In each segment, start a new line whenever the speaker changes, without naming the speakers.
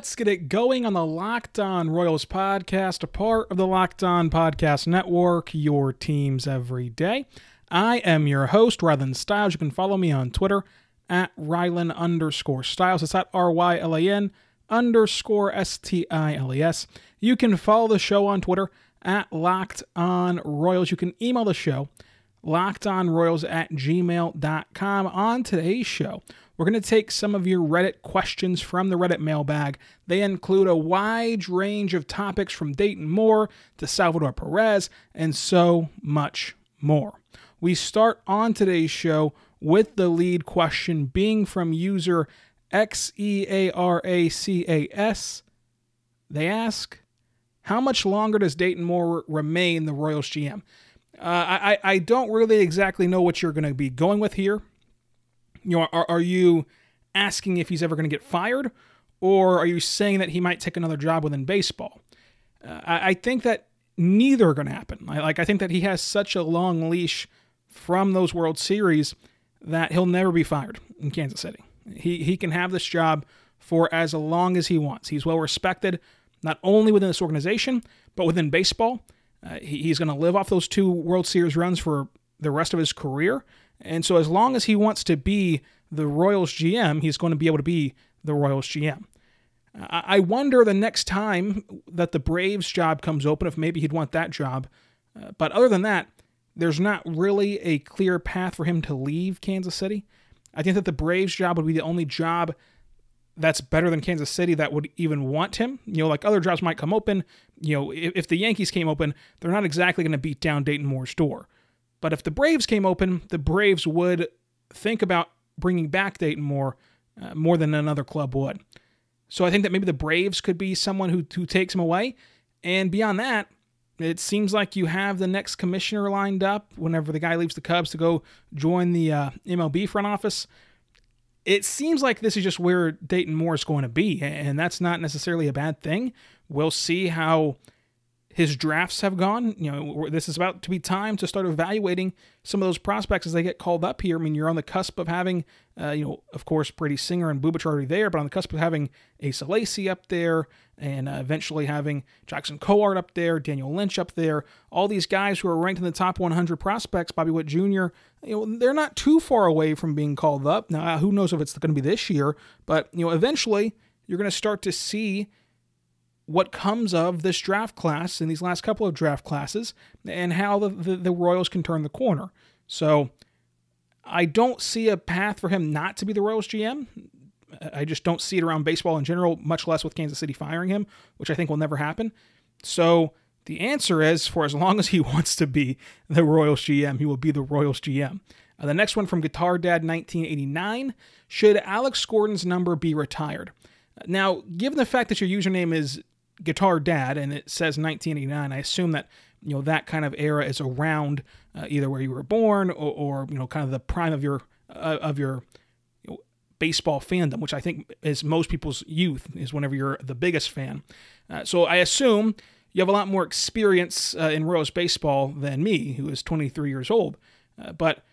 Let's get it going on the Locked On Royals podcast, a part of the Locked On Podcast Network, your teams every day. I am your host, Rylan Stiles. You can follow me on Twitter at Rylan underscore Stiles. It's at R Y L A N underscore S T I L E S. You can follow the show on Twitter at Locked On Royals. You can email the show, lockedonroyals at gmail.com. On today's show, we're going to take some of your Reddit questions from the Reddit mailbag. They include a wide range of topics from Dayton Moore to Salvador Perez and so much more. We start on today's show with the lead question being from user XEARACAS. They ask, How much longer does Dayton Moore remain the Royals GM? Uh, I, I don't really exactly know what you're going to be going with here you know, are, are you asking if he's ever going to get fired, or are you saying that he might take another job within baseball? Uh, I, I, think that neither are going to happen. I, like I think that he has such a long leash from those World Series that he'll never be fired in Kansas City. He he can have this job for as long as he wants. He's well respected, not only within this organization but within baseball. Uh, he, he's going to live off those two World Series runs for the rest of his career. And so, as long as he wants to be the Royals GM, he's going to be able to be the Royals GM. I wonder the next time that the Braves job comes open if maybe he'd want that job. Uh, but other than that, there's not really a clear path for him to leave Kansas City. I think that the Braves job would be the only job that's better than Kansas City that would even want him. You know, like other jobs might come open. You know, if, if the Yankees came open, they're not exactly going to beat down Dayton Moore's door. But if the Braves came open, the Braves would think about bringing back Dayton Moore uh, more than another club would. So I think that maybe the Braves could be someone who, who takes him away. And beyond that, it seems like you have the next commissioner lined up whenever the guy leaves the Cubs to go join the uh, MLB front office. It seems like this is just where Dayton Moore is going to be, and that's not necessarily a bad thing. We'll see how his drafts have gone. You know, this is about to be time to start evaluating some of those prospects as they get called up here. I mean, you're on the cusp of having, uh, you know, of course, Brady Singer and Bubic already there, but on the cusp of having Asa Lacy up there and uh, eventually having Jackson Kowar up there, Daniel Lynch up there, all these guys who are ranked in the top 100 prospects, Bobby Witt Jr., you know, they're not too far away from being called up. Now, who knows if it's going to be this year, but, you know, eventually you're going to start to see what comes of this draft class and these last couple of draft classes and how the, the, the, Royals can turn the corner. So I don't see a path for him not to be the Royals GM. I just don't see it around baseball in general, much less with Kansas City firing him, which I think will never happen. So the answer is for as long as he wants to be the Royals GM, he will be the Royals GM. Uh, the next one from Guitar Dad 1989 Should Alex Gordon's number be retired? Now, given the fact that your username is Guitar Dad, and it says 1989. I assume that you know that kind of era is around uh, either where you were born or, or, you know kind of the prime of your uh, of your you know, baseball fandom, which I think is most people's youth is whenever you're the biggest fan. Uh, so I assume you have a lot more experience uh, in Royals baseball than me, who is 23 years old. Uh, but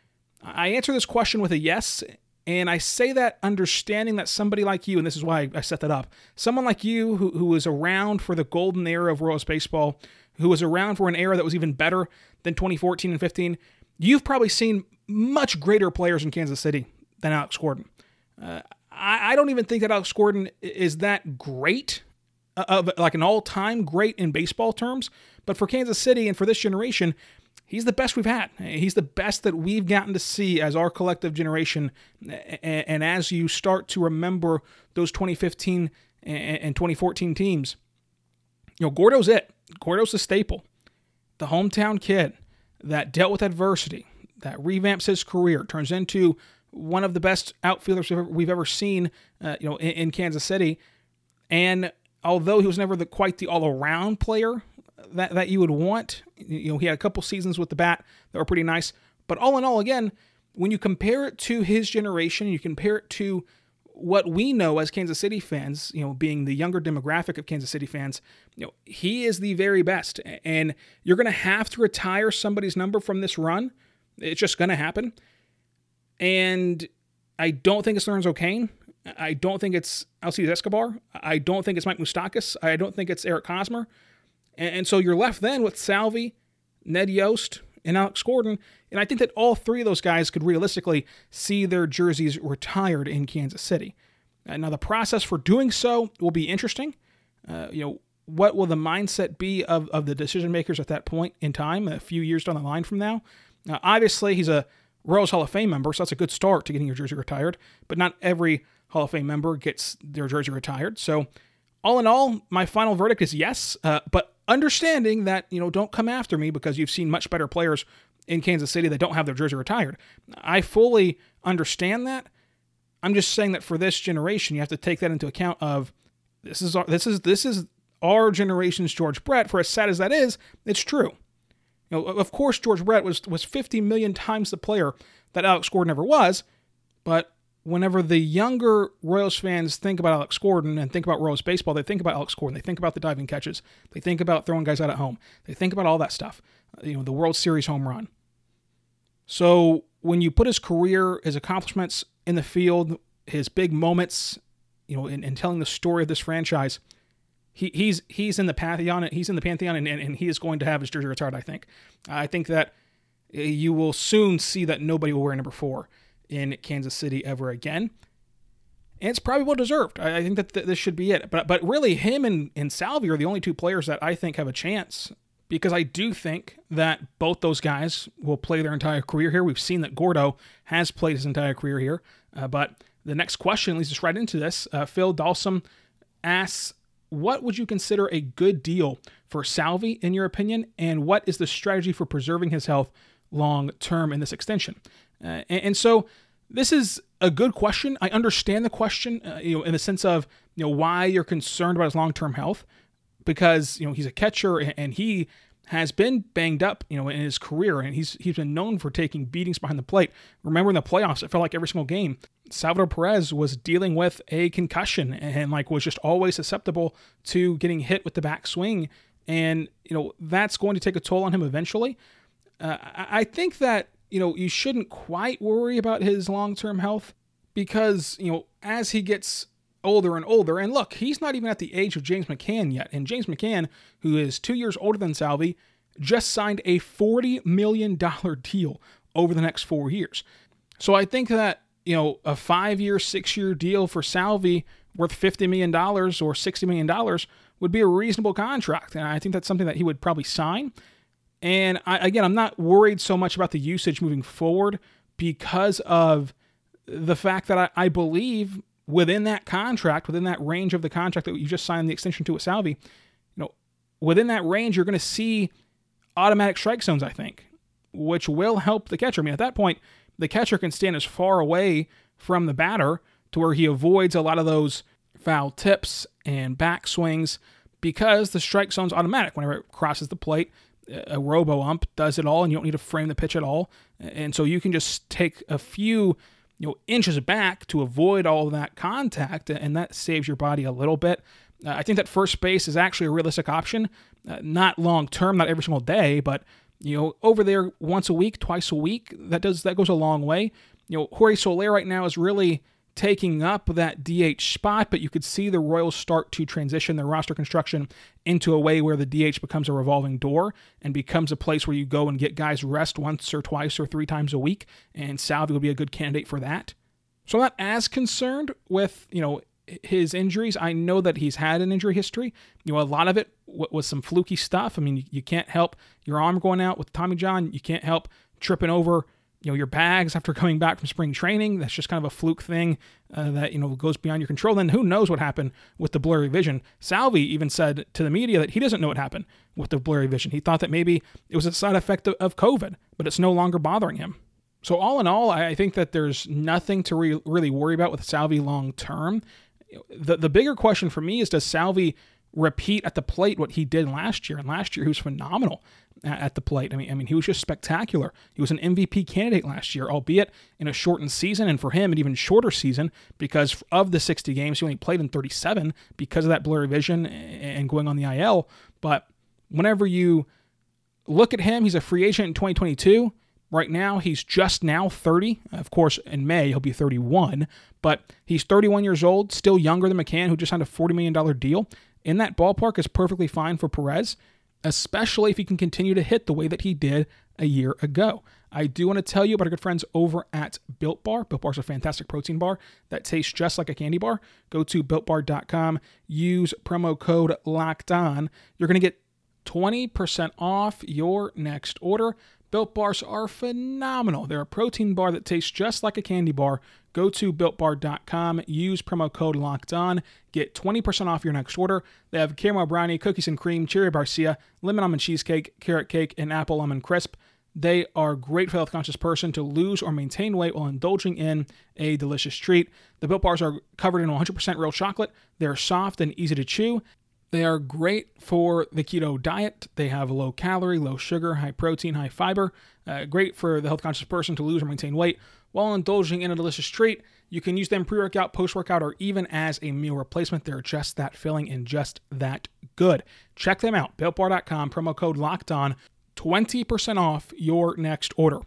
I answer this question with a yes, and I say that understanding that somebody like you, and this is why I set that up, someone like you who, who was around for the golden era of Royals baseball, who was around for an era that was even better than 2014 and 15, you've probably seen much greater players in Kansas City than Alex Gordon. Uh, I, I, don't even think that Alex Gordon is that great, uh, of like an all time great in baseball terms. But for Kansas City and for this generation, he's the best we've had. He's the best that we've gotten to see as our collective generation. And as you start to remember those 2015 and 2014 teams, you know, Gordo's it. Gordo's the staple. The hometown kid that dealt with adversity, that revamps his career, turns into one of the best outfielders we've ever seen, uh, you know, in, in Kansas City. And although he was never the, quite the all-around player that, that you would want. You know, he had a couple seasons with the bat that were pretty nice. But all in all, again, when you compare it to his generation, you compare it to what we know as Kansas City fans, you know, being the younger demographic of Kansas City fans, you know, he is the very best. And you're going to have to retire somebody's number from this run. It's just going to happen. And I don't think it's Lorenzo Cain. I don't think it's Alcides Escobar. I don't think it's Mike Moustakas. I don't think it's Eric Hosmer. And, and so you're left then with Salvy, Ned Yost, and Alex Gordon. And I think that all three of those guys could realistically see their jerseys retired in Kansas City. Uh, now, the process for doing so will be interesting. Uh, you know, what will the mindset be of, of the decision makers at that point in time, a few years down the line from now? Now, obviously, he's a Royals Hall of Fame member, so that's a good start to getting your jersey retired, but not every Hall of Fame member gets their jersey retired. So, all in all, my final verdict is yes, uh, but understanding that, you know, don't come after me because you've seen much better players in Kansas City that don't have their jersey retired. I fully understand that. I'm just saying that for this generation, you have to take that into account of this is our, this is this is our generation's George Brett. For as sad as that is, it's true. You know, of course, George Brett was was 50 million times the player that Alex Gordon ever was, but whenever the younger Royals fans think about Alex Gordon and think about Royals baseball, they think about Alex Gordon. They think about the diving catches. They think about throwing guys out at home. They think about all that stuff. Uh, you know, the World Series home run. So when you put his career, his accomplishments in the field, his big moments, you know, in, in telling the story of this franchise, he, he's he's in the pantheon. He's in the pantheon, and, and, and he is going to have his jersey retired. I think. I think that uh, you will soon see that nobody will wear number four in Kansas City ever again. And it's probably well deserved. I, think that th- this should be it. But but really, him and, and Salvy are the only two players that I think have a chance because I do think that both those guys will play their entire career here. We've seen that Gordo has played his entire career here. Uh, but the next question leads us right into this. Uh, Phil Dalsum asks, what would you consider a good deal for Salvy, in your opinion, and what is the strategy for preserving his health long term in this extension? Uh, and, and, so this is a good question. I understand the question, uh, you know, in the sense of you know why you're concerned about his long term health, because you know he's a catcher and, and he has been banged up, you know, in his career, and he's he's been known for taking beatings behind the plate. Remember in the playoffs, it felt like every single game, Salvador Perez was dealing with a concussion and like was just always susceptible to getting hit with the backswing, and you know that's going to take a toll on him eventually. Uh, I think that you know, you shouldn't quite worry about his long term health because, you know, as he gets older and older, and look, he's not even at the age of James McCann yet. And James McCann, who is two years older than Salvy, just signed a $40 million deal over the next four years. So I think that, you know, a five year, six year deal for Salvy worth $50 million or $60 million would be a reasonable contract. And I think that's something that he would probably sign. And I, again, I'm not worried so much about the usage moving forward because of the fact that I, I believe within that contract, within that range of the contract that you just signed the extension to with Salvy, you know, within that range, you're going to see automatic strike zones, I think, which will help the catcher. I mean, at that point, the catcher can stand as far away from the batter to where he avoids a lot of those foul tips and back swings because the strike zone's automatic whenever it crosses the plate a robo ump does it all and you don't need to frame the pitch at all. And so you can just take a few you know inches back to avoid all that contact and that saves your body a little bit. Uh, i think that first base is actually a realistic option uh, not long term not every single day but you know over there once a week twice a week that does that goes a long way. You know jorge soler right now is really taking up that DH spot, but you could see the Royals start to transition their roster construction into a way where the DH becomes a revolving door and becomes a place where you go and get guys rest once or twice or three times a week, and Salvy will be a good candidate for that. So I'm not as concerned with, you know, his injuries. I know that he's had an injury history. You know, a lot of it was some fluky stuff. I mean, you can't help your arm going out with Tommy John. You can't help tripping over you know your bags after coming back from spring training. That's just kind of a fluke thing uh, that you know goes beyond your control. Then who knows what happened with the blurry vision? Salvy even said to the media that he doesn't know what happened with the blurry vision. He thought that maybe it was a side effect of, COVID, but it's no longer bothering him. So all in all, I think that there's nothing to re- really worry about with Salvy long term. The the bigger question for me is does Salvy repeat at the plate what he did last year. And last year he was phenomenal at the plate. I mean, I mean, he was just spectacular. He was an MVP candidate last year, albeit in a shortened season, and for him, an even shorter season because of the 60 games, he only played in 37 because of that blurry vision and going on the IL. But whenever you look at him, he's a free agent in 2022. Right now, he's just now 30. Of course, in May, he'll be 31, but he's 31 years old, still younger than McCann, who just signed a $40 million deal. In that ballpark is perfectly fine for Perez, especially if he can continue to hit the way that he did a year ago. I do want to tell you about our good friends over at Built Bar. Built Bar is a fantastic protein bar that tastes just like a candy bar. Go to builtbar.com, use promo code LOCKED ON. You're going to get 20% off your next order. Built bars are phenomenal. They're a protein bar that tastes just like a candy bar. Go to builtbar.com, use promo code locked on, get 20% off your next order. They have caramel brownie, cookies and cream, cherry barcia, lemon almond cheesecake, carrot cake, and apple lemon crisp. They are great for the health conscious person to lose or maintain weight while indulging in a delicious treat. The Built Bars are covered in 100% real chocolate. They're soft and easy to chew. They are great for the keto diet. They have low calorie, low sugar, high protein, high fiber. Uh, great for the health conscious person to lose or maintain weight while indulging in a delicious treat. You can use them pre workout, post workout, or even as a meal replacement. They're just that filling and just that good. Check them out. BuiltBar.com, promo code locked on, 20% off your next order.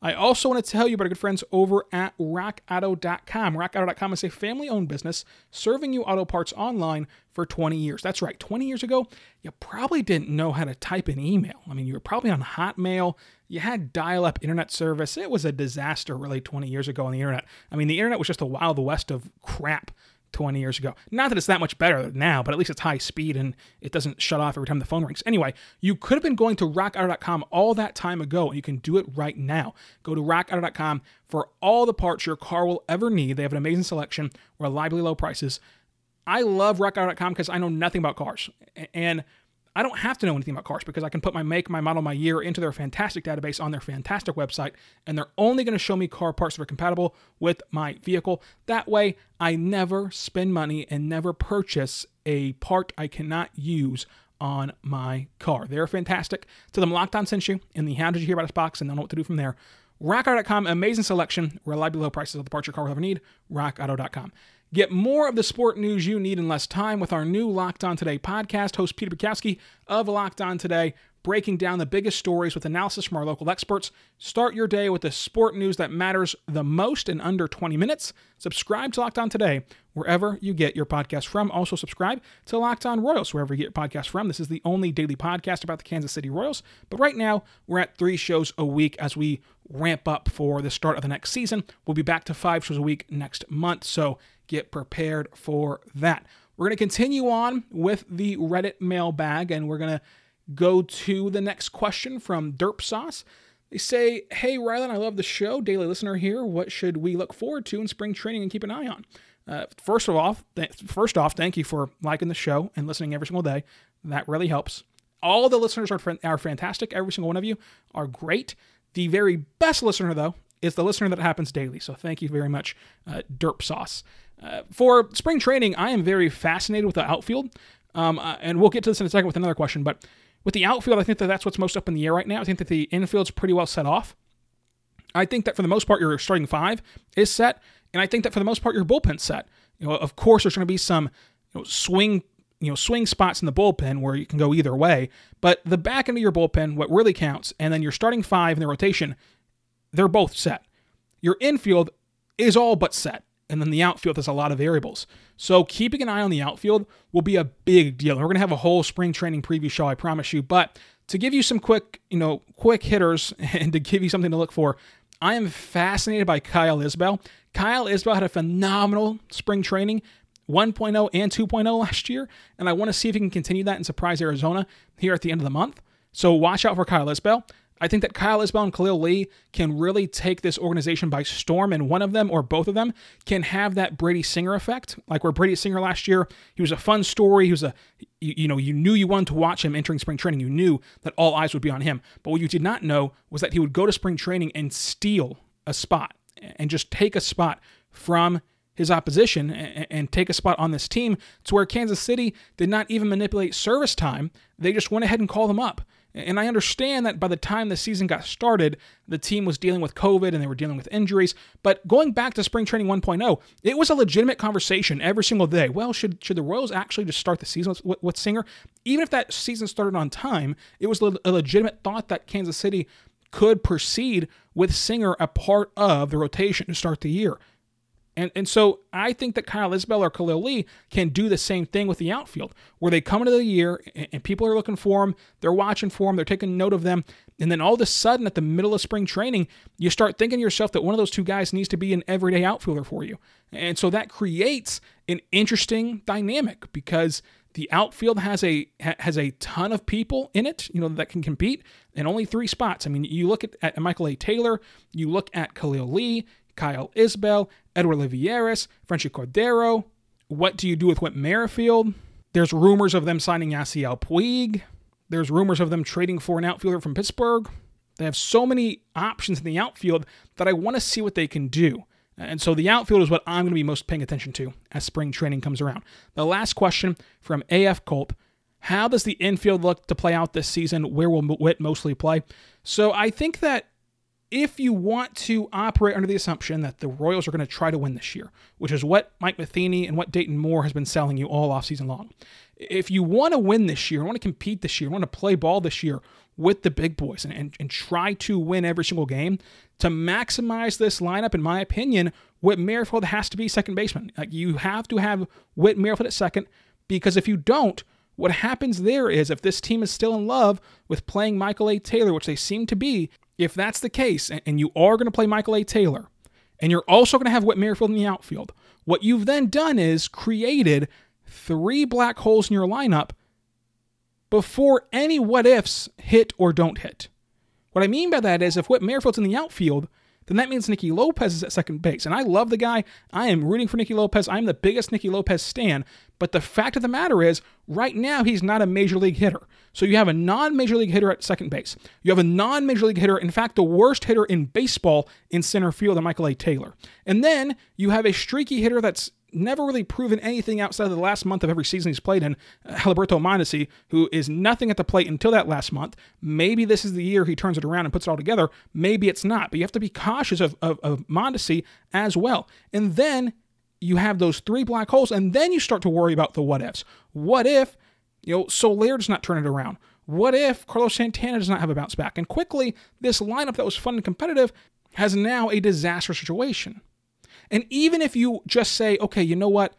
I also want to tell you about our good friends over at rockauto.com. Rockauto.com is a family owned business serving you auto parts online for 20 years. That's right, 20 years ago, you probably didn't know how to type an email. I mean, you were probably on Hotmail, you had dial up internet service. It was a disaster really 20 years ago on the internet. I mean, the internet was just a wild west of crap. 20 years ago. Not that it's that much better now, but at least it's high speed and it doesn't shut off every time the phone rings. Anyway, you could have been going to rockauto.com all that time ago, and you can do it right now. Go to rockauto.com for all the parts your car will ever need. They have an amazing selection, reliably low prices. I love rockauto.com because I know nothing about cars. And I don't have to know anything about cars because I can put my make, my model, my year into their fantastic database on their fantastic website, and they're only going to show me car parts that are compatible with my vehicle. That way, I never spend money and never purchase a part I cannot use on my car. They're fantastic. To them, Locked On sent you in the How Did You Hear About Us box, and they'll know what to do from there. RockAuto.com, amazing selection, reliably low prices of the parts your car will ever need. RockAuto.com. Get more of the sport news you need in less time with our new Locked On Today podcast. Host Peter Bukowski of Locked On Today, breaking down the biggest stories with analysis from our local experts. Start your day with the sport news that matters the most in under 20 minutes. Subscribe to Locked On Today wherever you get your podcast from. Also, subscribe to Locked On Royals wherever you get your podcast from. This is the only daily podcast about the Kansas City Royals. But right now, we're at three shows a week as we ramp up for the start of the next season. We'll be back to five shows a week next month. So, get prepared for that. We're going to continue on with the Reddit mailbag and we're going to go to the next question from Derp Sauce. They say, Hey, Rylan, I love the show. Daily listener here. What should we look forward to in spring training and keep an eye on? Uh, first of all, th- first off, thank you for liking the show and listening every single day. That really helps. All the listeners are, are fantastic. Every single one of you are great. The very best listener, though, is the listener that happens daily. So thank you very much, uh, Derp Sauce. Uh, for spring training, I am very fascinated with the outfield. Um, uh, and we'll get to this in a second with another question. But with the outfield, I think that that's what's most up in the air right now. I think that the infield's pretty well set off. I think that for the most part, your starting five is set. And I think that for the most part, your bullpen's set. You know, of course, there's going to be some you know, swing you know swing spots in the bullpen where you can go either way. But the back end of your bullpen, what really counts, and then your starting five in the rotation, they're both set. Your infield is all but set and then the outfield has a lot of variables. So keeping an eye on the outfield will be a big deal. We're going to have a whole spring training preview show, I promise you. But to give you some quick, you know, quick hitters and to give you something to look for, I am fascinated by Kyle Isbel. Kyle Isbel had a phenomenal spring training. 1.0 and 2.0 last year, and I want to see if he can continue that and surprise Arizona here at the end of the month. So watch out for Kyle Isbel. I think that Kyle Isbel and Khalil Lee can really take this organization by storm, and one of them or both of them can have that Brady Singer effect. Like where Brady Singer last year, he was a fun story. He was a, you, you, know, you knew you wanted to watch him entering spring training. You knew that all eyes would be on him. But what you did not know was that he would go to spring training and steal a spot and just take a spot from his opposition and, take a spot on this team to where Kansas City did not even manipulate service time. They just went ahead and called him up. And I understand that by the time the season got started, the team was dealing with COVID and they were dealing with injuries. But going back to spring training 1.0, it was a legitimate conversation every single day. Well, should should the Royals actually just start the season with, with Singer? Even if that season started on time, it was a legitimate thought that Kansas City could proceed with Singer a part of the rotation to start the year. And, and so I think that Kyle Isbel or Khalil Lee can do the same thing with the outfield, where they come into the year and, and people are looking for them, they're watching for them, they're taking note of them, and then all of a sudden at the middle of spring training, you start thinking to yourself that one of those two guys needs to be an everyday outfielder for you. And so that creates an interesting dynamic because the outfield has a has a ton of people in it, you know, that can compete, and only three spots. I mean, you look at, at Michael A. Taylor, you look at Khalil Lee, Kyle Isbel, Edward Olivares, Franchy Cordero. What do you do with Whit Merrifield? There's rumors of them signing Yasiel Puig. There's rumors of them trading for an outfielder from Pittsburgh. They have so many options in the outfield that I want to see what they can do. And so the outfield is what I'm going to be most paying attention to as spring training comes around. The last question from AF Colt How does the infield look to play out this season? Where will Whit mostly play? So I think that if you want to operate under the assumption that the Royals are going to try to win this year, which is what Mike Matheny and what Dayton Moore has been selling you all offseason long, if you want to win this year, want to compete this year, want to play ball this year with the big boys and, and, and try to win every single game, to maximize this lineup, in my opinion, Whit Merrifield has to be second baseman. Like you have to have Whit Merrifield at second because if you don't, what happens there is if this team is still in love with playing Michael A. Taylor, which they seem to be, if that's the case, and you are going to play Michael A. Taylor, and you're also going to have Whit Merrifield in the outfield, what you've then done is created three black holes in your lineup before any what ifs hit or don't hit. What I mean by that is if Whit Merrifield's in the outfield, then that means Nicky Lopez is at second base. And I love the guy. I am rooting for Nicky Lopez. I'm the biggest Nicky Lopez stan. But the fact of the matter is, right now, he's not a major league hitter. So you have a non major league hitter at second base. You have a non major league hitter, in fact, the worst hitter in baseball in center field, Michael A. Taylor. And then you have a streaky hitter that's never really proven anything outside of the last month of every season he's played in. Uh, Alberto Mondesi, who is nothing at the plate until that last month. Maybe this is the year he turns it around and puts it all together. Maybe it's not. But you have to be cautious of, of, of Mondesi as well. And then you have those three black holes, and then you start to worry about the what ifs. What if, you know, Soler does not turn it around? What if Carlos Santana does not have a bounce back? And quickly, this lineup that was fun and competitive has now a disaster situation. And even if you just say, okay, you know what?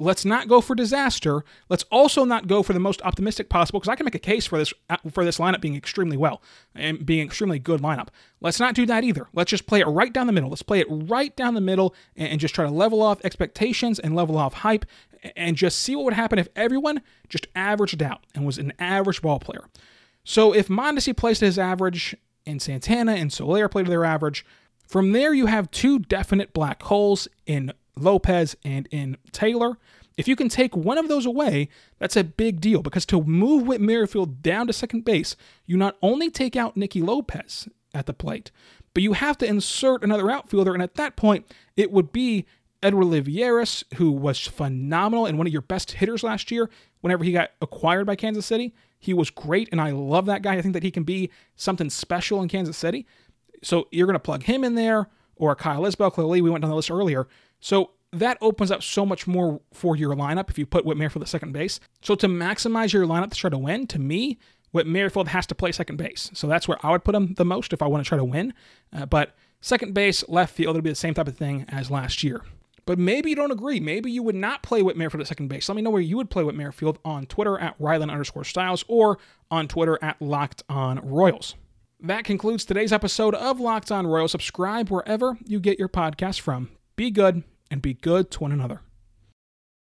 Let's not go for disaster. Let's also not go for the most optimistic possible because I can make a case for this uh, for this lineup being extremely well and being extremely good lineup. Let's not do that either. Let's just play it right down the middle. Let's play it right down the middle and, and just try to level off expectations and level off hype and just see what would happen if everyone just averaged out and was an average ball player. So if Mondesi plays to his average and Santana and Soler play to their average, from there, you have two definite black holes in Lopez and in Taylor. If you can take one of those away, that's a big deal because to move Whit Merrifield down to second base, you not only take out Nicky Lopez at the plate, but you have to insert another outfielder. And at that point, it would be Edward Olivares, who was phenomenal and one of your best hitters last year whenever he got acquired by Kansas City. He was great, and I love that guy. I think that he can be something special in Kansas City. So you're going to plug him in there, or Kyle Isbel, clearly we went down the list earlier. So that opens up so much more for your lineup if you put Whit Merrifield at second base. So to maximize your lineup to try to win, to me, Whit Merrifield has to play second base. So that's where I would put him the most if I want to try to win. Uh, but second base, left field, it'll be the same type of thing as last year. But maybe you don't agree. Maybe you would not play Whit Merrifield at second base. Let me know where you would play Whit Merrifield on Twitter at Rylan underscore Stiles or on Twitter at Locked On Royals. That concludes today's episode of Locked On Royals. Subscribe wherever you get your podcast from. Be good and be good to one another.